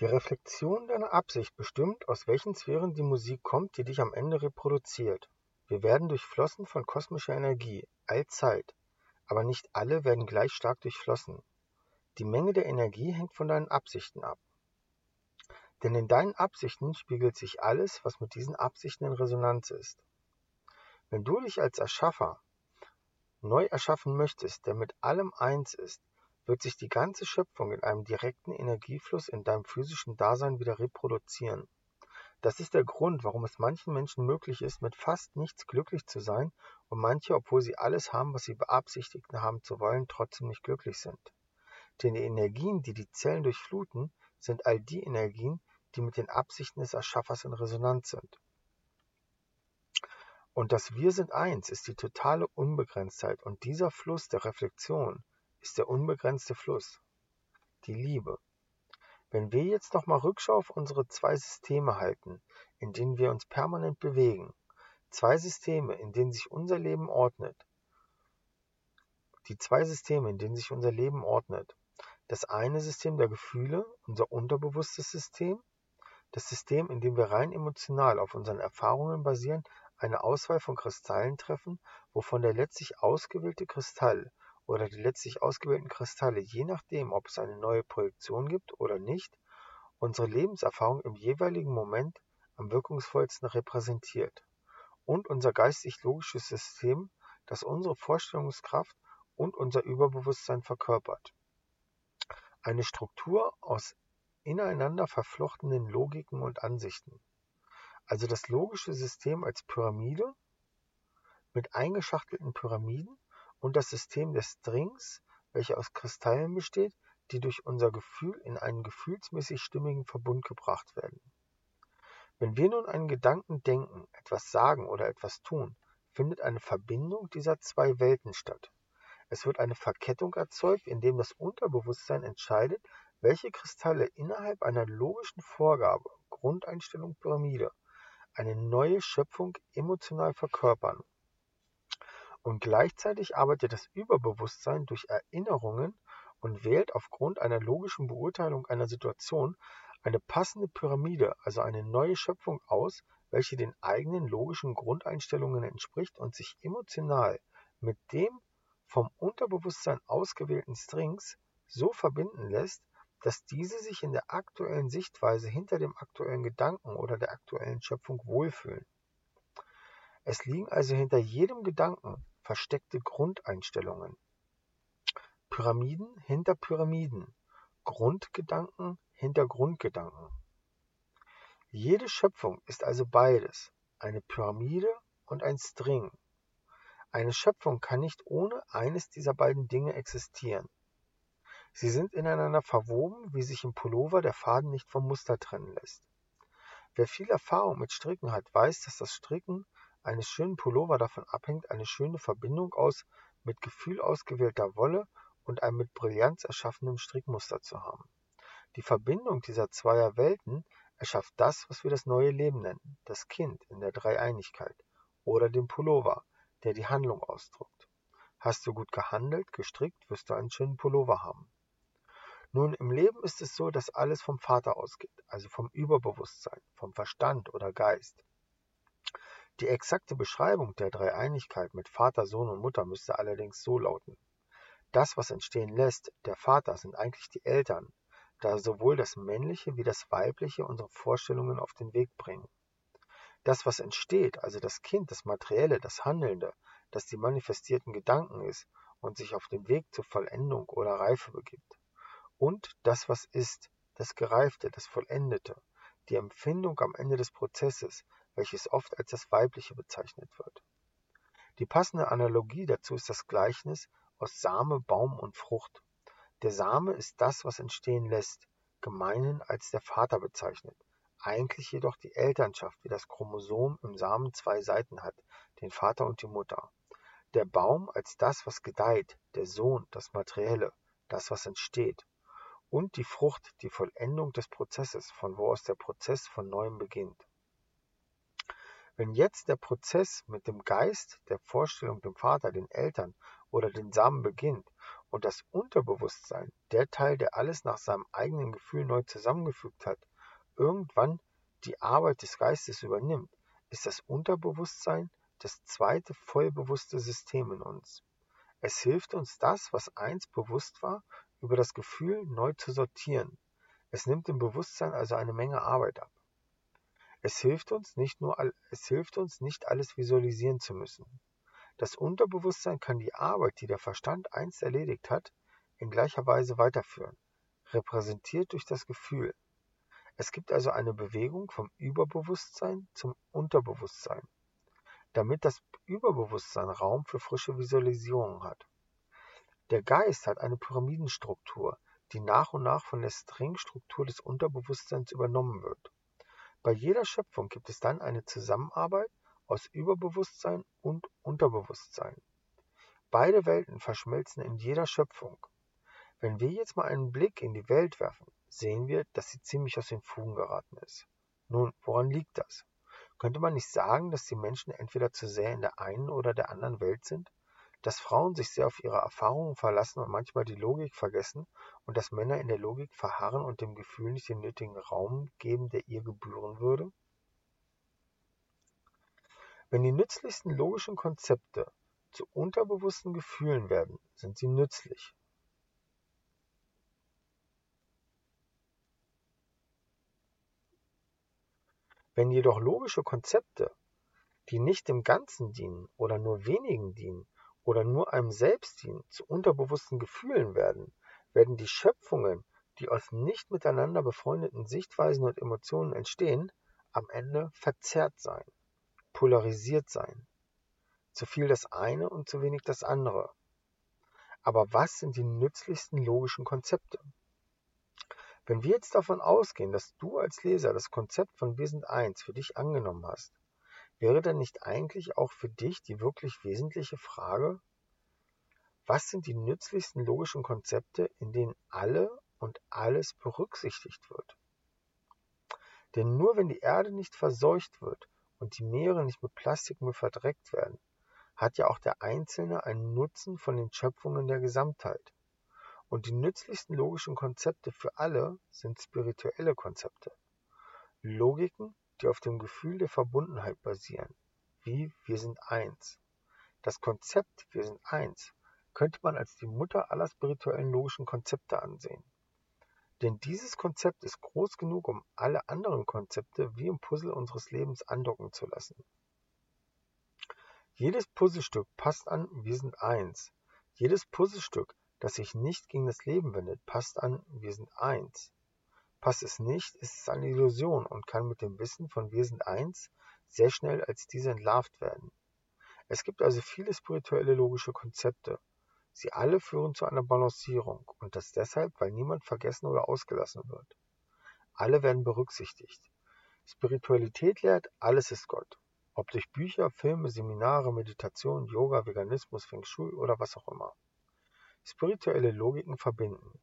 Die Reflexion deiner Absicht bestimmt, aus welchen Sphären die Musik kommt, die dich am Ende reproduziert. Wir werden durchflossen von kosmischer Energie, allzeit, aber nicht alle werden gleich stark durchflossen. Die Menge der Energie hängt von deinen Absichten ab. Denn in deinen Absichten spiegelt sich alles, was mit diesen Absichten in Resonanz ist. Wenn du dich als Erschaffer neu erschaffen möchtest, der mit allem eins ist, wird sich die ganze Schöpfung in einem direkten Energiefluss in deinem physischen Dasein wieder reproduzieren. Das ist der Grund, warum es manchen Menschen möglich ist, mit fast nichts glücklich zu sein und manche, obwohl sie alles haben, was sie beabsichtigten haben zu wollen, trotzdem nicht glücklich sind. Denn die Energien, die die Zellen durchfluten, sind all die Energien, die mit den Absichten des Erschaffers in Resonanz sind. Und das Wir sind eins ist die totale Unbegrenztheit und dieser Fluss der Reflexion ist der unbegrenzte Fluss, die Liebe. Wenn wir jetzt nochmal Rückschau auf unsere zwei Systeme halten, in denen wir uns permanent bewegen, zwei Systeme, in denen sich unser Leben ordnet, die zwei Systeme, in denen sich unser Leben ordnet, das eine System der Gefühle, unser unterbewusstes System, das System, in dem wir rein emotional auf unseren Erfahrungen basieren, eine Auswahl von Kristallen treffen, wovon der letztlich ausgewählte Kristall oder die letztlich ausgewählten Kristalle, je nachdem, ob es eine neue Projektion gibt oder nicht, unsere Lebenserfahrung im jeweiligen Moment am wirkungsvollsten repräsentiert und unser geistig-logisches System, das unsere Vorstellungskraft und unser Überbewusstsein verkörpert. Eine Struktur aus ineinander verflochtenen Logiken und Ansichten. Also das logische System als Pyramide mit eingeschachtelten Pyramiden und das System des Strings, welcher aus Kristallen besteht, die durch unser Gefühl in einen gefühlsmäßig stimmigen Verbund gebracht werden. Wenn wir nun einen Gedanken denken, etwas sagen oder etwas tun, findet eine Verbindung dieser zwei Welten statt. Es wird eine Verkettung erzeugt, indem das Unterbewusstsein entscheidet, welche Kristalle innerhalb einer logischen Vorgabe, Grundeinstellung Pyramide, eine neue Schöpfung emotional verkörpern und gleichzeitig arbeitet das Überbewusstsein durch Erinnerungen und wählt aufgrund einer logischen Beurteilung einer Situation eine passende Pyramide, also eine neue Schöpfung aus, welche den eigenen logischen Grundeinstellungen entspricht und sich emotional mit dem vom Unterbewusstsein ausgewählten Strings so verbinden lässt, dass diese sich in der aktuellen Sichtweise hinter dem aktuellen Gedanken oder der aktuellen Schöpfung wohlfühlen. Es liegen also hinter jedem Gedanken versteckte Grundeinstellungen. Pyramiden hinter Pyramiden, Grundgedanken hinter Grundgedanken. Jede Schöpfung ist also beides, eine Pyramide und ein String. Eine Schöpfung kann nicht ohne eines dieser beiden Dinge existieren. Sie sind ineinander verwoben, wie sich im Pullover der Faden nicht vom Muster trennen lässt. Wer viel Erfahrung mit Stricken hat, weiß, dass das Stricken eines schönen Pullover davon abhängt, eine schöne Verbindung aus mit Gefühl ausgewählter Wolle und einem mit Brillanz erschaffenem Strickmuster zu haben. Die Verbindung dieser zweier Welten erschafft das, was wir das neue Leben nennen, das Kind in der Dreieinigkeit oder den Pullover, der die Handlung ausdrückt. Hast du gut gehandelt, gestrickt, wirst du einen schönen Pullover haben. Nun, im Leben ist es so, dass alles vom Vater ausgeht, also vom Überbewusstsein, vom Verstand oder Geist. Die exakte Beschreibung der Dreieinigkeit mit Vater, Sohn und Mutter müsste allerdings so lauten. Das, was entstehen lässt, der Vater, sind eigentlich die Eltern, da sowohl das Männliche wie das Weibliche unsere Vorstellungen auf den Weg bringen. Das, was entsteht, also das Kind, das Materielle, das Handelnde, das die manifestierten Gedanken ist und sich auf den Weg zur Vollendung oder Reife begibt. Und das, was ist, das Gereifte, das Vollendete, die Empfindung am Ende des Prozesses, welches oft als das Weibliche bezeichnet wird. Die passende Analogie dazu ist das Gleichnis aus Same, Baum und Frucht. Der Same ist das, was entstehen lässt, gemeinhin als der Vater bezeichnet, eigentlich jedoch die Elternschaft, wie das Chromosom im Samen zwei Seiten hat, den Vater und die Mutter. Der Baum als das, was gedeiht, der Sohn, das Materielle, das, was entsteht. Und die Frucht, die Vollendung des Prozesses, von wo aus der Prozess von neuem beginnt. Wenn jetzt der Prozess mit dem Geist der Vorstellung, dem Vater, den Eltern oder den Samen beginnt und das Unterbewusstsein, der Teil, der alles nach seinem eigenen Gefühl neu zusammengefügt hat, irgendwann die Arbeit des Geistes übernimmt, ist das Unterbewusstsein das zweite vollbewusste System in uns. Es hilft uns, das, was einst bewusst war, über das Gefühl neu zu sortieren. Es nimmt dem Bewusstsein also eine Menge Arbeit ab. Es hilft uns nicht nur, es hilft uns nicht alles visualisieren zu müssen. Das Unterbewusstsein kann die Arbeit, die der Verstand einst erledigt hat, in gleicher Weise weiterführen, repräsentiert durch das Gefühl. Es gibt also eine Bewegung vom Überbewusstsein zum Unterbewusstsein, damit das Überbewusstsein Raum für frische Visualisierung hat. Der Geist hat eine Pyramidenstruktur, die nach und nach von der Stringstruktur des Unterbewusstseins übernommen wird. Bei jeder Schöpfung gibt es dann eine Zusammenarbeit aus Überbewusstsein und Unterbewusstsein. Beide Welten verschmelzen in jeder Schöpfung. Wenn wir jetzt mal einen Blick in die Welt werfen, sehen wir, dass sie ziemlich aus den Fugen geraten ist. Nun, woran liegt das? Könnte man nicht sagen, dass die Menschen entweder zu sehr in der einen oder der anderen Welt sind? Dass Frauen sich sehr auf ihre Erfahrungen verlassen und manchmal die Logik vergessen und dass Männer in der Logik verharren und dem Gefühl nicht den nötigen Raum geben, der ihr gebühren würde? Wenn die nützlichsten logischen Konzepte zu unterbewussten Gefühlen werden, sind sie nützlich. Wenn jedoch logische Konzepte, die nicht dem Ganzen dienen oder nur wenigen dienen oder nur einem selbst dienen, zu unterbewussten Gefühlen werden, werden die Schöpfungen, die aus nicht miteinander befreundeten Sichtweisen und Emotionen entstehen, am Ende verzerrt sein polarisiert sein. Zu viel das eine und zu wenig das andere. Aber was sind die nützlichsten logischen Konzepte? Wenn wir jetzt davon ausgehen, dass du als Leser das Konzept von Wir sind eins für dich angenommen hast, wäre dann nicht eigentlich auch für dich die wirklich wesentliche Frage, was sind die nützlichsten logischen Konzepte, in denen alle und alles berücksichtigt wird? Denn nur wenn die Erde nicht verseucht wird und die Meere nicht mit Plastikmüll verdreckt werden, hat ja auch der Einzelne einen Nutzen von den Schöpfungen der Gesamtheit. Und die nützlichsten logischen Konzepte für alle sind spirituelle Konzepte. Logiken, die auf dem Gefühl der Verbundenheit basieren, wie wir sind eins. Das Konzept wir sind eins könnte man als die Mutter aller spirituellen logischen Konzepte ansehen. Denn dieses Konzept ist groß genug, um alle anderen Konzepte wie im Puzzle unseres Lebens andocken zu lassen. Jedes Puzzlestück passt an Wir sind eins. Jedes Puzzlestück, das sich nicht gegen das Leben wendet, passt an Wir sind eins. Passt es nicht, ist es eine Illusion und kann mit dem Wissen von Wir sind eins sehr schnell als diese entlarvt werden. Es gibt also viele spirituelle logische Konzepte, Sie alle führen zu einer Balancierung, und das deshalb, weil niemand vergessen oder ausgelassen wird. Alle werden berücksichtigt. Spiritualität lehrt, alles ist Gott. Ob durch Bücher, Filme, Seminare, Meditation, Yoga, Veganismus, Feng Shui oder was auch immer. Spirituelle Logiken verbinden.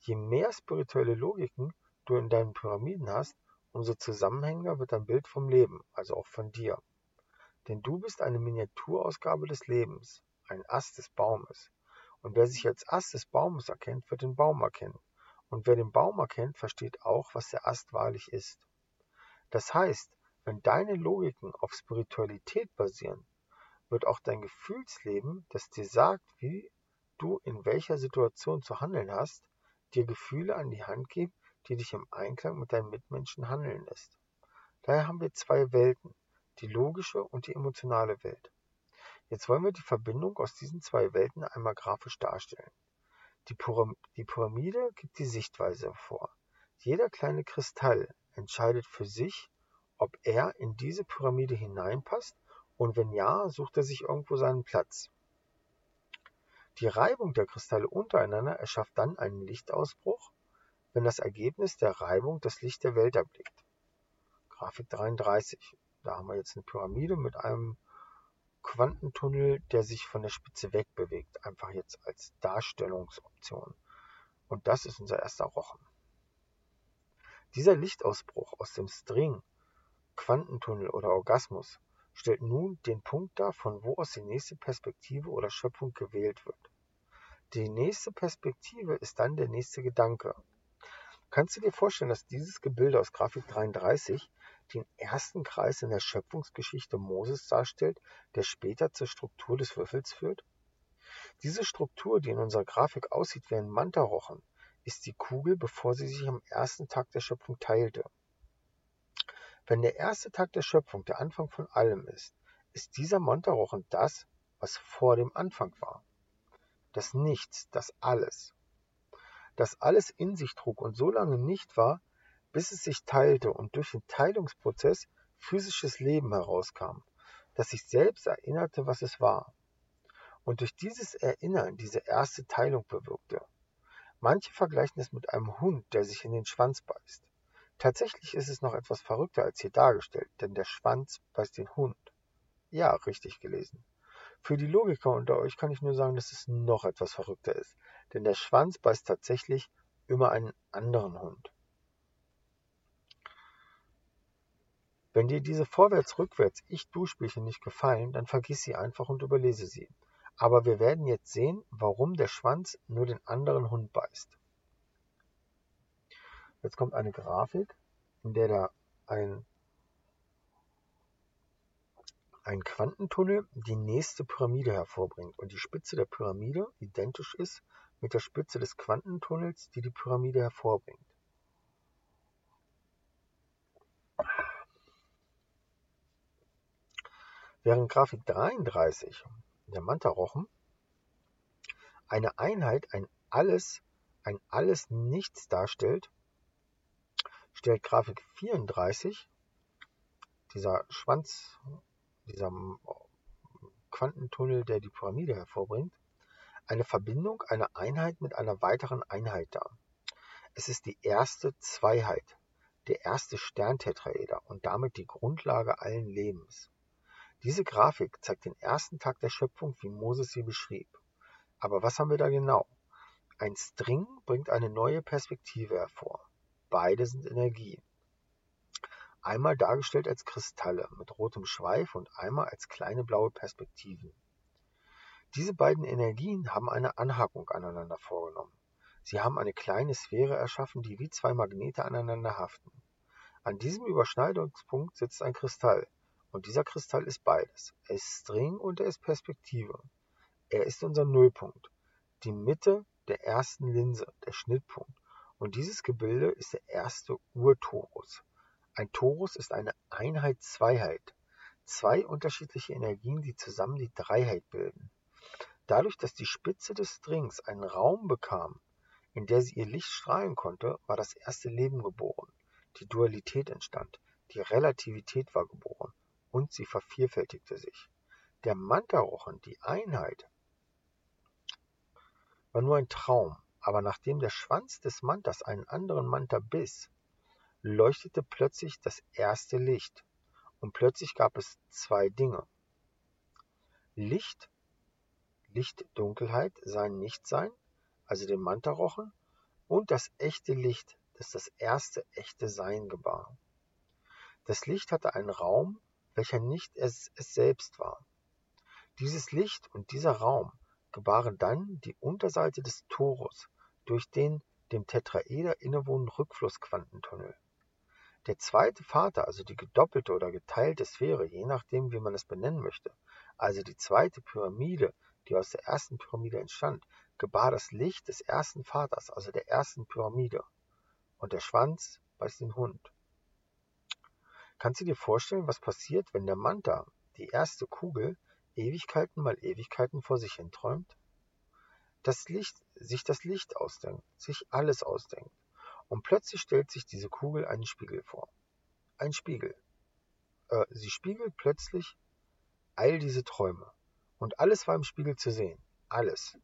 Je mehr spirituelle Logiken du in deinen Pyramiden hast, umso zusammenhängender wird dein Bild vom Leben, also auch von dir. Denn du bist eine Miniaturausgabe des Lebens, ein Ast des Baumes. Und wer sich als Ast des Baumes erkennt, wird den Baum erkennen. Und wer den Baum erkennt, versteht auch, was der Ast wahrlich ist. Das heißt, wenn deine Logiken auf Spiritualität basieren, wird auch dein Gefühlsleben, das dir sagt, wie du in welcher Situation zu handeln hast, dir Gefühle an die Hand geben, die dich im Einklang mit deinen Mitmenschen handeln lässt. Daher haben wir zwei Welten, die logische und die emotionale Welt. Jetzt wollen wir die Verbindung aus diesen zwei Welten einmal grafisch darstellen. Die, Pyramide gibt die Sichtweise vor. Jeder kleine Kristall entscheidet für sich, ob er in diese Pyramide hineinpasst und wenn ja, sucht er sich irgendwo seinen Platz. Die Reibung der Kristalle untereinander erschafft dann einen Lichtausbruch, wenn das Ergebnis der Reibung das Licht der Welt erblickt. Grafik 33. Da haben wir jetzt eine Pyramide mit einem Quantentunnel, der sich von der Spitze wegbewegt, einfach jetzt als Darstellungsoption. Und das ist unser erster Rochen. Dieser Lichtausbruch aus dem String, Quantentunnel oder Orgasmus stellt nun den Punkt dar, von wo aus die nächste Perspektive oder Schöpfung gewählt wird. Die nächste Perspektive ist dann der nächste Gedanke. Kannst du dir vorstellen, dass dieses Gebilde aus Grafik 33 den ersten Kreis in der Schöpfungsgeschichte Moses darstellt, der später zur Struktur des Würfels führt? Diese Struktur, die in unserer Grafik aussieht wie ein Mantarochen, ist die Kugel, bevor sie sich am ersten Tag der Schöpfung teilte. Wenn der erste Tag der Schöpfung der Anfang von allem ist, ist dieser Mantarochen das, was vor dem Anfang war. Das Nichts, das Alles das alles in sich trug und so lange nicht war, bis es sich teilte und durch den Teilungsprozess physisches Leben herauskam, das sich selbst erinnerte, was es war. Und durch dieses Erinnern diese erste Teilung bewirkte. Manche vergleichen es mit einem Hund, der sich in den Schwanz beißt. Tatsächlich ist es noch etwas verrückter als hier dargestellt, denn der Schwanz beißt den Hund. Ja, richtig gelesen. Für die Logiker unter euch kann ich nur sagen, dass es noch etwas verrückter ist, denn der Schwanz beißt tatsächlich immer einen anderen Hund. Wenn dir diese Vorwärts-Rückwärts-Ich-Du-Spielchen nicht gefallen, dann vergiss sie einfach und überlese sie. Aber wir werden jetzt sehen, warum der Schwanz nur den anderen Hund beißt. Jetzt kommt eine Grafik, in der da ein, ein Quantentunnel die nächste Pyramide hervorbringt und die Spitze der Pyramide identisch ist mit der Spitze des Quantentunnels, die die Pyramide hervorbringt. Während Grafik 33, der Mantarochen, eine Einheit, ein Alles, ein Alles Nichts darstellt, stellt Grafik 34, dieser Schwanz, dieser Quantentunnel, der die Pyramide hervorbringt, eine Verbindung, eine Einheit mit einer weiteren Einheit dar. Es ist die erste Zweiheit, der erste Sterntetraeder und damit die Grundlage allen Lebens. Diese Grafik zeigt den ersten Tag der Schöpfung, wie Moses sie beschrieb. Aber was haben wir da genau? Ein String bringt eine neue Perspektive hervor. Beide sind Energie. Einmal dargestellt als Kristalle mit rotem Schweif und einmal als kleine blaue Perspektiven. Diese beiden Energien haben eine Anhakung aneinander vorgenommen. Sie haben eine kleine Sphäre erschaffen, die wie zwei Magnete aneinander haften. An diesem Überschneidungspunkt sitzt ein Kristall, und dieser Kristall ist beides. Er ist String und er ist Perspektive. Er ist unser Nullpunkt, die Mitte der ersten Linse, der Schnittpunkt. Und dieses Gebilde ist der erste Urtorus. Ein Torus ist eine Einheit-Zweiheit. Zwei unterschiedliche Energien, die zusammen die Dreiheit bilden. Dadurch, dass die Spitze des Strings einen Raum bekam, in der sie ihr Licht strahlen konnte, war das erste Leben geboren, die Dualität entstand, die Relativität war geboren und sie vervielfältigte sich. Der Mantarochen, die Einheit, war nur ein Traum, aber nachdem der Schwanz des Mantas einen anderen Manta biss, leuchtete plötzlich das erste Licht und plötzlich gab es zwei Dinge. Licht Licht-Dunkelheit, sein Nichtsein, also den Mantarochen, und das echte Licht, das das erste echte Sein gebar. Das Licht hatte einen Raum, welcher nicht es, es selbst war. Dieses Licht und dieser Raum gebaren dann die Unterseite des Torus durch den dem Tetraeder innewohnenden Rückflussquantentunnel. Der zweite Vater, also die gedoppelte oder geteilte Sphäre, je nachdem, wie man es benennen möchte, also die zweite Pyramide die aus der ersten Pyramide entstand, gebar das Licht des ersten Vaters, also der ersten Pyramide. Und der Schwanz beißt den Hund. Kannst du dir vorstellen, was passiert, wenn der Manta, die erste Kugel, Ewigkeiten mal Ewigkeiten vor sich hin träumt? Das Licht, sich das Licht ausdenkt, sich alles ausdenkt. Und plötzlich stellt sich diese Kugel einen Spiegel vor. Ein Spiegel. Äh, sie spiegelt plötzlich all diese Träume. Und alles war im Spiegel zu sehen. Alles.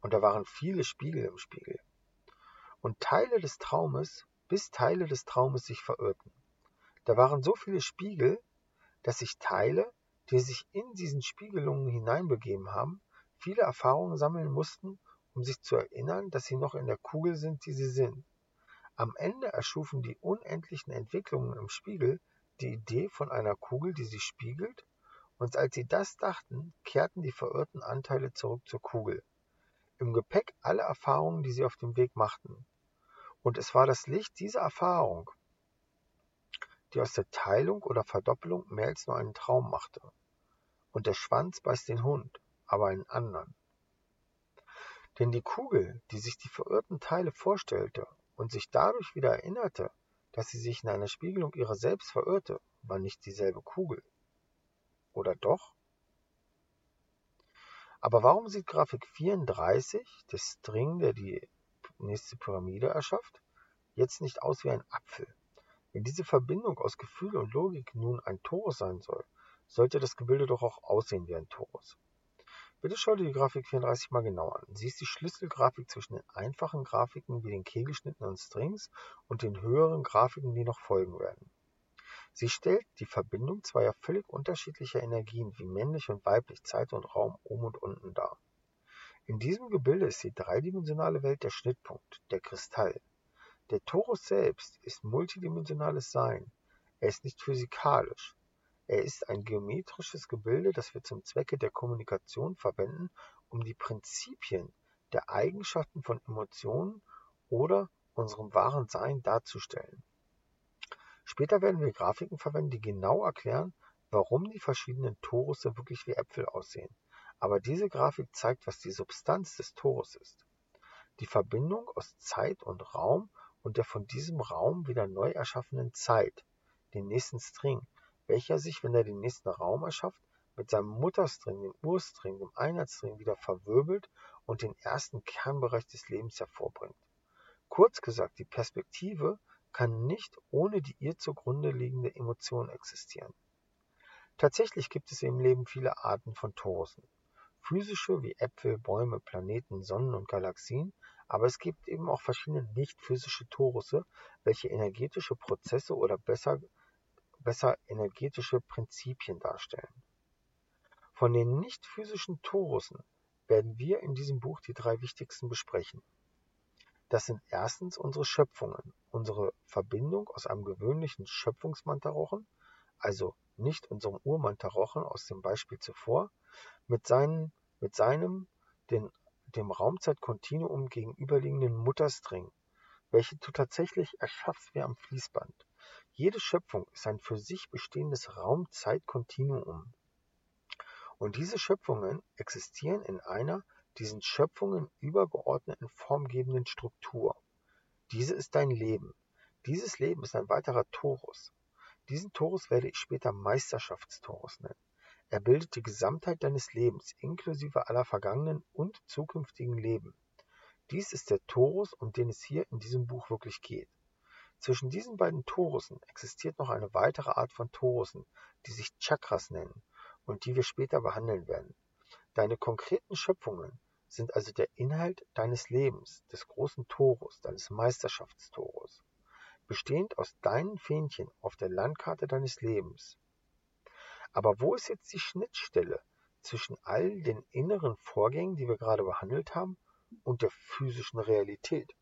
Und da waren viele Spiegel im Spiegel. Und Teile des Traumes, bis Teile des Traumes sich verirrten. Da waren so viele Spiegel, dass sich Teile, die sich in diesen Spiegelungen hineinbegeben haben, viele Erfahrungen sammeln mussten, um sich zu erinnern, dass sie noch in der Kugel sind, die sie sind. Am Ende erschufen die unendlichen Entwicklungen im Spiegel die Idee von einer Kugel, die sich spiegelt und als sie das dachten, kehrten die verirrten Anteile zurück zur Kugel. Im Gepäck alle Erfahrungen, die sie auf dem Weg machten. Und es war das Licht dieser Erfahrung, die aus der Teilung oder Verdoppelung mehr als nur einen Traum machte. Und der Schwanz beißt den Hund, aber einen anderen. Denn die Kugel, die sich die verirrten Teile vorstellte und sich dadurch wieder erinnerte, dass sie sich in einer Spiegelung ihrer selbst verirrte, war nicht dieselbe Kugel. Oder doch? Aber warum sieht Grafik 34, der String, der die nächste Pyramide erschafft, jetzt nicht aus wie ein Apfel? Wenn diese Verbindung aus Gefühl und Logik nun ein Torus sein soll, sollte das Gebilde doch auch aussehen wie ein Torus. Bitte schau dir die Grafik 34 mal genau an. Sie ist die Schlüsselgrafik zwischen den einfachen Grafiken wie den Kegelschnitten und Strings und den höheren Grafiken, die noch folgen werden. Sie stellt die Verbindung zweier völlig unterschiedlicher Energien wie männlich und weiblich, Zeit und Raum oben und unten dar. In diesem Gebilde ist die dreidimensionale Welt der Schnittpunkt, der Kristall. Der Torus selbst ist multidimensionales Sein. Er ist nicht physikalisch. Er ist ein geometrisches Gebilde, das wir zum Zwecke der Kommunikation verwenden, um die Prinzipien der Eigenschaften von Emotionen oder unserem wahren Sein darzustellen. Später werden wir Grafiken verwenden, die genau erklären, warum die verschiedenen Torusse wirklich wie Äpfel aussehen. Aber diese Grafik zeigt, was die Substanz des Torus ist. Die Verbindung aus Zeit und Raum und der von diesem Raum wieder neu erschaffenen Zeit, den nächsten String, welcher sich, wenn er den nächsten Raum erschafft, mit seinem Mutterstring, dem Urstring, dem Einheitsstring wieder verwirbelt und den ersten Kernbereich des Lebens hervorbringt. Kurz gesagt, die Perspektive kann nicht ohne die ihr zugrunde liegende Emotion existieren. Tatsächlich gibt es im Leben viele Arten von Torusen. Physische wie Äpfel, Bäume, Planeten, Sonnen und Galaxien, aber es gibt eben auch verschiedene nicht-physische Torusse, welche energetische Prozesse oder besser besser energetische Prinzipien darstellen. Von den nicht-physischen Torussen werden wir in diesem Buch die drei wichtigsten besprechen. Das sind erstens unsere Schöpfungen, unsere Verbindung aus einem gewöhnlichen Schöpfungsmantarochen, also nicht unserem Urmantarochen aus dem Beispiel zuvor, mit, seinen, mit seinem den, dem Raumzeitkontinuum gegenüberliegenden Mutterstring, welche tatsächlich erschaffst wie am Fließband. Jede Schöpfung ist ein für sich bestehendes Raum-Zeit-Kontinuum. Und diese Schöpfungen existieren in einer diesen Schöpfungen übergeordneten formgebenden Struktur. Diese ist dein Leben. Dieses Leben ist ein weiterer Torus. Diesen Torus werde ich später Meisterschaftstorus nennen. Er bildet die Gesamtheit deines Lebens, inklusive aller vergangenen und zukünftigen Leben. Dies ist der Torus, um den es hier in diesem Buch wirklich geht. Zwischen diesen beiden Torussen existiert noch eine weitere Art von Torussen, die sich Chakras nennen und die wir später behandeln werden. Deine konkreten Schöpfungen sind also der Inhalt deines Lebens, des großen Torus, deines Meisterschaftstorus, bestehend aus deinen Fähnchen auf der Landkarte deines Lebens. Aber wo ist jetzt die Schnittstelle zwischen all den inneren Vorgängen, die wir gerade behandelt haben, und der physischen Realität?